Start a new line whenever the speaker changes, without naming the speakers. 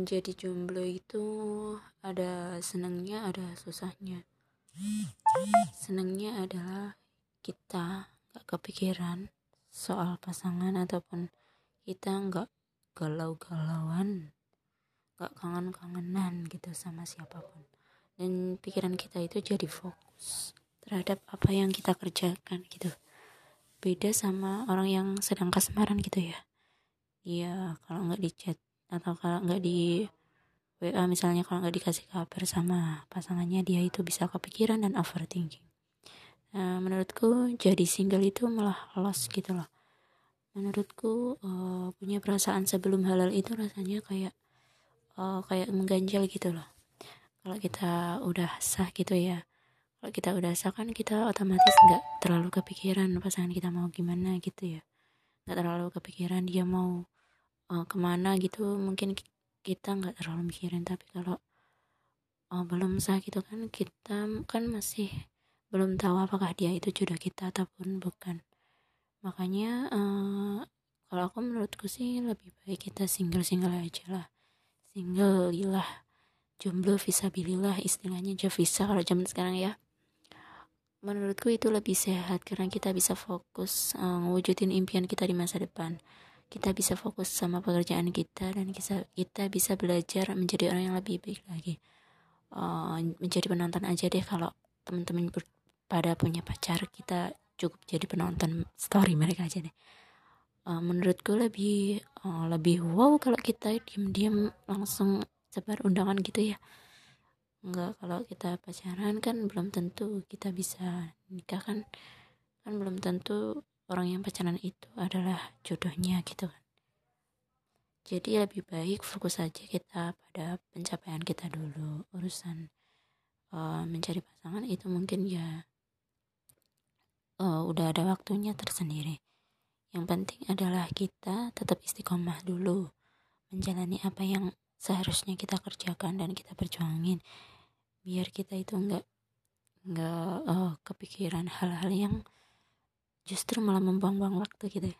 menjadi jomblo itu ada senangnya ada susahnya. Senangnya adalah kita gak kepikiran soal pasangan ataupun kita nggak galau-galauan gak kangen-kangenan gitu sama siapa pun. Dan pikiran kita itu jadi fokus terhadap apa yang kita kerjakan gitu. Beda sama orang yang sedang kasmaran gitu ya. Dia kalau nggak di chat atau kalau nggak di WA misalnya kalau nggak dikasih kabar sama pasangannya dia itu bisa kepikiran dan overthinking. Nah, menurutku jadi single itu malah lost gitu loh. Menurutku uh, punya perasaan sebelum halal itu rasanya kayak uh, kayak mengganjal gitu loh. Kalau kita udah sah gitu ya kalau kita udah sah kan kita otomatis nggak terlalu kepikiran pasangan kita mau gimana gitu ya. Nggak terlalu kepikiran dia mau uh, ke mana gitu mungkin kita nggak terlalu mikirin tapi kalau uh, belum sah gitu kan kita kan masih belum tahu apakah dia itu jodoh kita ataupun bukan. Makanya uh, kalau aku menurutku sih lebih baik kita single single aja lah. Single lah jomblo visabilillah istilahnya javisa kalau zaman sekarang ya. Menurutku itu lebih sehat karena kita bisa fokus uh, wujudin impian kita di masa depan kita bisa fokus sama pekerjaan kita dan kita kita bisa belajar menjadi orang yang lebih baik lagi. Uh, menjadi penonton aja deh kalau teman-teman pada punya pacar kita cukup jadi penonton story mereka aja deh. Uh, menurutku lebih uh, lebih wow kalau kita diam-diam langsung sebar undangan gitu ya. Enggak kalau kita pacaran kan belum tentu kita bisa nikah kan. Kan belum tentu orang yang pacaran itu adalah jodohnya gitu kan. Jadi lebih baik fokus saja kita pada pencapaian kita dulu. Urusan uh, mencari pasangan itu mungkin ya uh, udah ada waktunya tersendiri. Yang penting adalah kita tetap istiqomah dulu menjalani apa yang seharusnya kita kerjakan dan kita perjuangin. Biar kita itu nggak nggak uh, kepikiran hal-hal yang justru malah membuang-buang waktu gitu ya